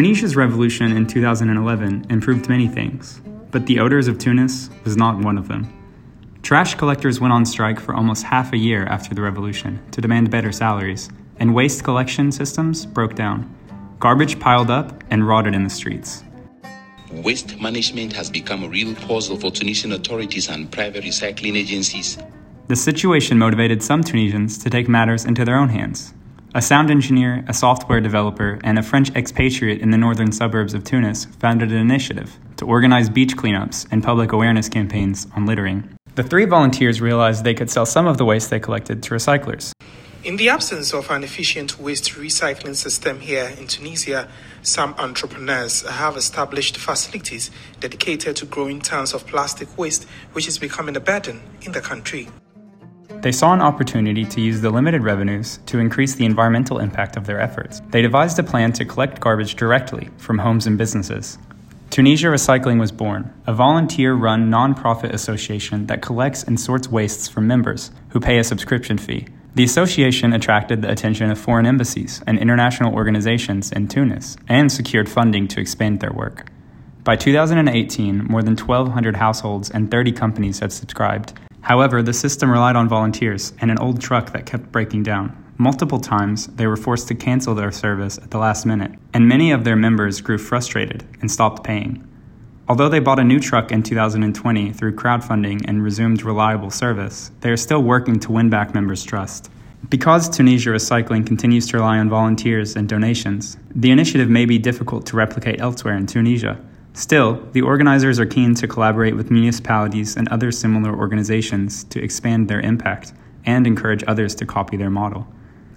Tunisia's revolution in 2011 improved many things, but the odors of Tunis was not one of them. Trash collectors went on strike for almost half a year after the revolution to demand better salaries, and waste collection systems broke down. Garbage piled up and rotted in the streets. Waste management has become a real puzzle for Tunisian authorities and private recycling agencies. The situation motivated some Tunisians to take matters into their own hands. A sound engineer, a software developer, and a French expatriate in the northern suburbs of Tunis founded an initiative to organize beach cleanups and public awareness campaigns on littering. The three volunteers realized they could sell some of the waste they collected to recyclers. In the absence of an efficient waste recycling system here in Tunisia, some entrepreneurs have established facilities dedicated to growing tons of plastic waste, which is becoming a burden in the country. They saw an opportunity to use the limited revenues to increase the environmental impact of their efforts. They devised a plan to collect garbage directly from homes and businesses. Tunisia Recycling was born, a volunteer run non-profit association that collects and sorts wastes from members who pay a subscription fee. The association attracted the attention of foreign embassies and international organizations in Tunis and secured funding to expand their work. By 2018, more than 1,200 households and 30 companies had subscribed. However, the system relied on volunteers and an old truck that kept breaking down. Multiple times, they were forced to cancel their service at the last minute, and many of their members grew frustrated and stopped paying. Although they bought a new truck in 2020 through crowdfunding and resumed reliable service, they are still working to win back members' trust. Because Tunisia Recycling continues to rely on volunteers and donations, the initiative may be difficult to replicate elsewhere in Tunisia. Still, the organizers are keen to collaborate with municipalities and other similar organizations to expand their impact and encourage others to copy their model.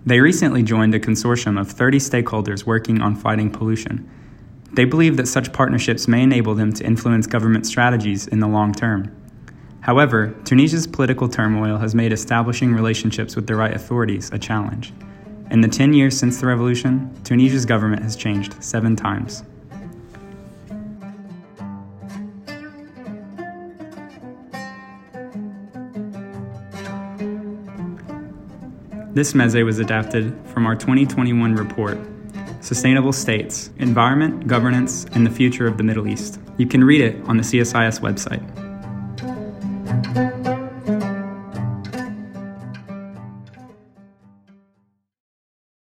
They recently joined a consortium of 30 stakeholders working on fighting pollution. They believe that such partnerships may enable them to influence government strategies in the long term. However, Tunisia's political turmoil has made establishing relationships with the right authorities a challenge. In the 10 years since the revolution, Tunisia's government has changed seven times. This meze was adapted from our 2021 report, Sustainable States Environment, Governance, and the Future of the Middle East. You can read it on the CSIS website.